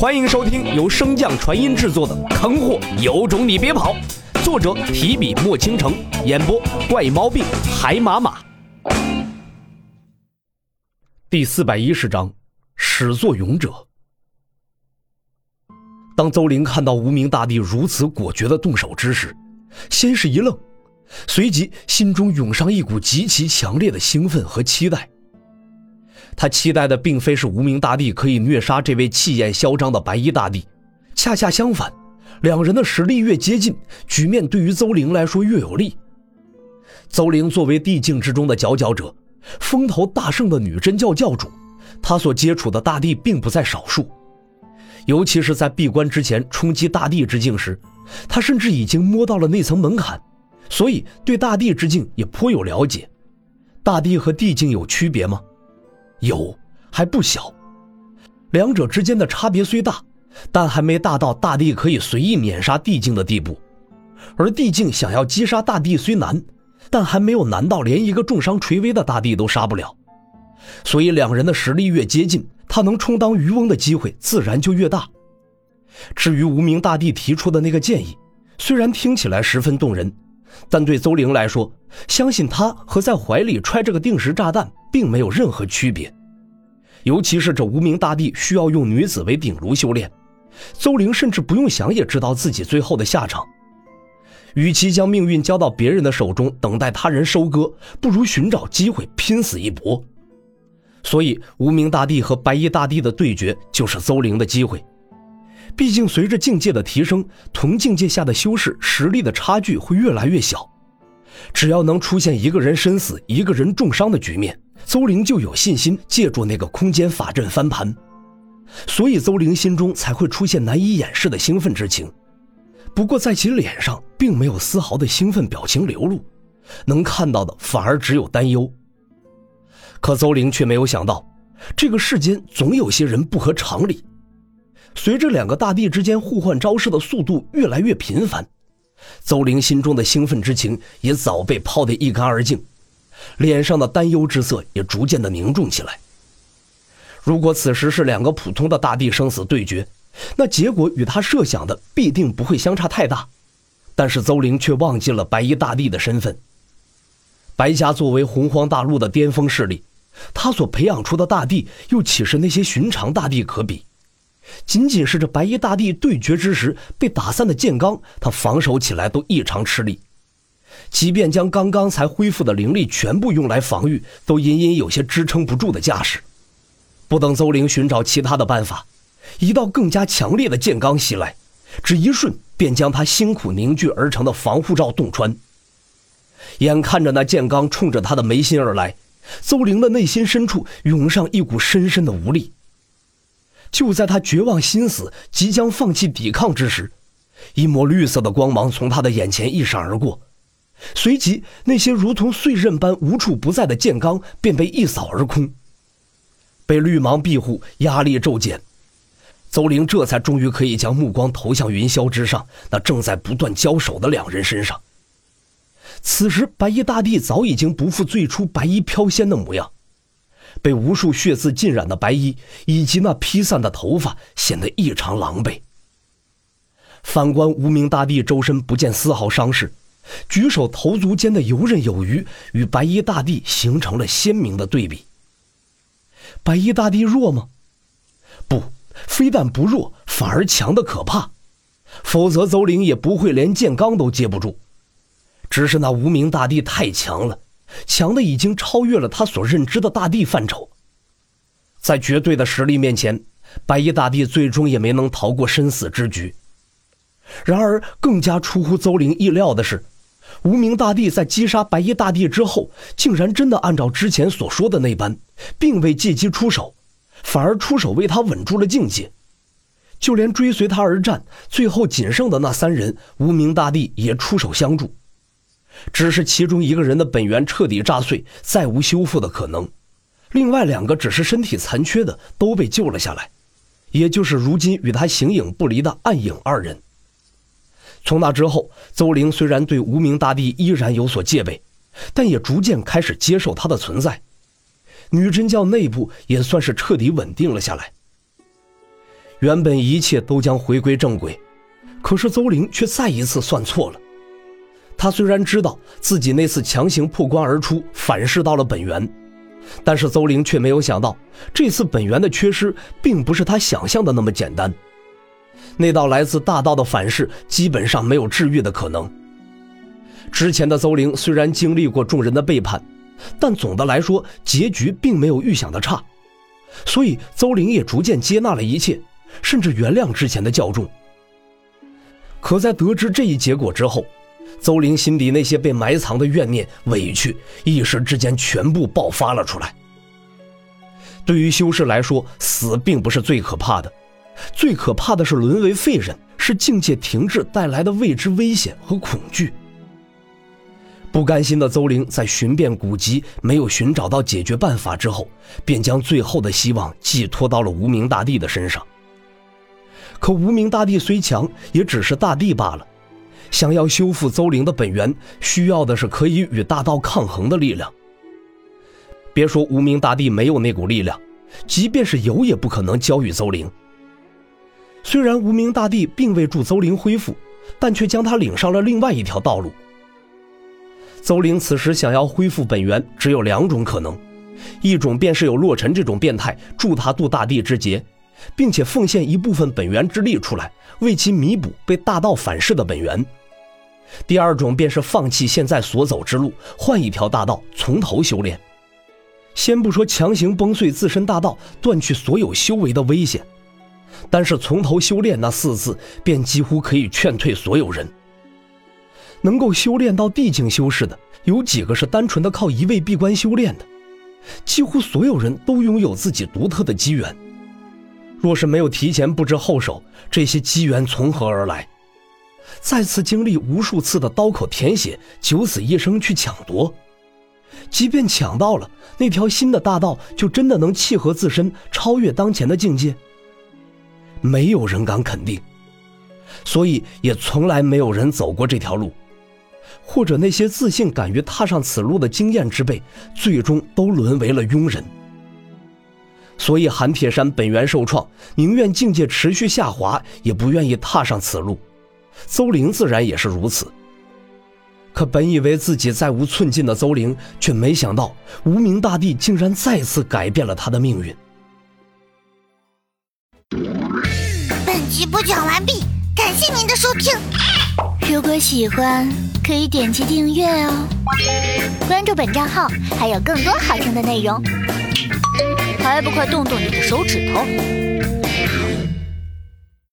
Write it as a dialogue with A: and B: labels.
A: 欢迎收听由升降传音制作的《坑货有种你别跑》，作者提笔墨倾城，演播怪毛病海马马。第四百一十章，始作俑者。当邹玲看到无名大帝如此果决的动手之时，先是一愣，随即心中涌上一股极其强烈的兴奋和期待。他期待的并非是无名大帝可以虐杀这位气焰嚣张的白衣大帝，恰恰相反，两人的实力越接近，局面对于邹玲来说越有利。邹玲作为地境之中的佼佼者，风头大盛的女真教教主，他所接触的大帝并不在少数，尤其是在闭关之前冲击大帝之境时，他甚至已经摸到了那层门槛，所以对大帝之境也颇有了解。大帝和地境有区别吗？有还不小，两者之间的差别虽大，但还没大到大帝可以随意碾杀地境的地步。而地境想要击杀大帝虽难，但还没有难到连一个重伤垂危的大帝都杀不了。所以两人的实力越接近，他能充当渔翁的机会自然就越大。至于无名大帝提出的那个建议，虽然听起来十分动人，但对邹玲来说，相信他和在怀里揣着个定时炸弹并没有任何区别。尤其是这无名大帝需要用女子为顶炉修炼，邹玲甚至不用想也知道自己最后的下场。与其将命运交到别人的手中，等待他人收割，不如寻找机会拼死一搏。所以，无名大帝和白衣大帝的对决就是邹玲的机会。毕竟，随着境界的提升，同境界下的修士实力的差距会越来越小。只要能出现一个人身死、一个人重伤的局面。邹玲就有信心借助那个空间法阵翻盘，所以邹玲心中才会出现难以掩饰的兴奋之情。不过在其脸上并没有丝毫的兴奋表情流露，能看到的反而只有担忧。可邹玲却没有想到，这个世间总有些人不合常理。随着两个大帝之间互换招式的速度越来越频繁，邹玲心中的兴奋之情也早被抛得一干二净。脸上的担忧之色也逐渐的凝重起来。如果此时是两个普通的大帝生死对决，那结果与他设想的必定不会相差太大。但是邹玲却忘记了白衣大帝的身份。白家作为洪荒大陆的巅峰势力，他所培养出的大帝又岂是那些寻常大帝可比？仅仅是这白衣大帝对决之时被打散的剑罡，他防守起来都异常吃力。即便将刚刚才恢复的灵力全部用来防御，都隐隐有些支撑不住的架势。不等邹玲寻找其他的办法，一道更加强烈的剑罡袭来，只一瞬便将他辛苦凝聚而成的防护罩洞穿。眼看着那剑罡冲着他的眉心而来，邹玲的内心深处涌上一股深深的无力。就在他绝望心死、即将放弃抵抗之时，一抹绿色的光芒从他的眼前一闪而过。随即，那些如同碎刃般无处不在的剑罡便被一扫而空，被绿芒庇护，压力骤减。邹玲这才终于可以将目光投向云霄之上那正在不断交手的两人身上。此时，白衣大帝早已经不复最初白衣飘仙的模样，被无数血渍浸染的白衣以及那披散的头发显得异常狼狈。反观无名大帝，周身不见丝毫伤势。举手投足间的游刃有余，与白衣大帝形成了鲜明的对比。白衣大帝弱吗？不，非但不弱，反而强的可怕。否则邹玲也不会连剑罡都接不住。只是那无名大帝太强了，强的已经超越了他所认知的大帝范畴。在绝对的实力面前，白衣大帝最终也没能逃过生死之局。然而，更加出乎邹玲意料的是。无名大帝在击杀白衣大帝之后，竟然真的按照之前所说的那般，并未借机出手，反而出手为他稳住了境界。就连追随他而战，最后仅剩的那三人，无名大帝也出手相助。只是其中一个人的本源彻底炸碎，再无修复的可能；另外两个只是身体残缺的，都被救了下来，也就是如今与他形影不离的暗影二人。从那之后，邹玲虽然对无名大帝依然有所戒备，但也逐渐开始接受他的存在。女真教内部也算是彻底稳定了下来。原本一切都将回归正轨，可是邹玲却再一次算错了。他虽然知道自己那次强行破关而出，反噬到了本源，但是邹玲却没有想到，这次本源的缺失并不是他想象的那么简单。那道来自大道的反噬，基本上没有治愈的可能。之前的邹玲虽然经历过众人的背叛，但总的来说结局并没有预想的差，所以邹玲也逐渐接纳了一切，甚至原谅之前的教众。可在得知这一结果之后，邹玲心底那些被埋藏的怨念、委屈，一时之间全部爆发了出来。对于修士来说，死并不是最可怕的，最可怕的是沦为废人，是境界停滞带来的未知危险和恐惧。不甘心的邹玲在寻遍古籍没有寻找到解决办法之后，便将最后的希望寄托到了无名大帝的身上。可无名大帝虽强，也只是大帝罢了。想要修复邹灵的本源，需要的是可以与大道抗衡的力量。别说无名大帝没有那股力量，即便是有，也不可能交予邹灵。虽然无名大帝并未助邹灵恢复，但却将他领上了另外一条道路。邹灵此时想要恢复本源，只有两种可能：一种便是有洛尘这种变态助他渡大地之劫，并且奉献一部分本源之力出来，为其弥补被大道反噬的本源。第二种便是放弃现在所走之路，换一条大道，从头修炼。先不说强行崩碎自身大道，断去所有修为的危险，但是从头修炼那四字，便几乎可以劝退所有人。能够修炼到地境修士的，有几个是单纯的靠一味闭关修炼的？几乎所有人都拥有自己独特的机缘。若是没有提前布置后手，这些机缘从何而来？再次经历无数次的刀口舔血、九死一生去抢夺，即便抢到了那条新的大道，就真的能契合自身，超越当前的境界？没有人敢肯定，所以也从来没有人走过这条路，或者那些自信敢于踏上此路的经验之辈，最终都沦为了庸人。所以韩铁山本源受创，宁愿境界持续下滑，也不愿意踏上此路。邹玲自然也是如此。可本以为自己再无寸进的邹玲，却没想到无名大帝竟然再次改变了他的命运。
B: 本集播讲完毕，感谢您的收听。
C: 如果喜欢，可以点击订阅哦，关注本账号还有更多好听的内容。还不快动动你的手指头！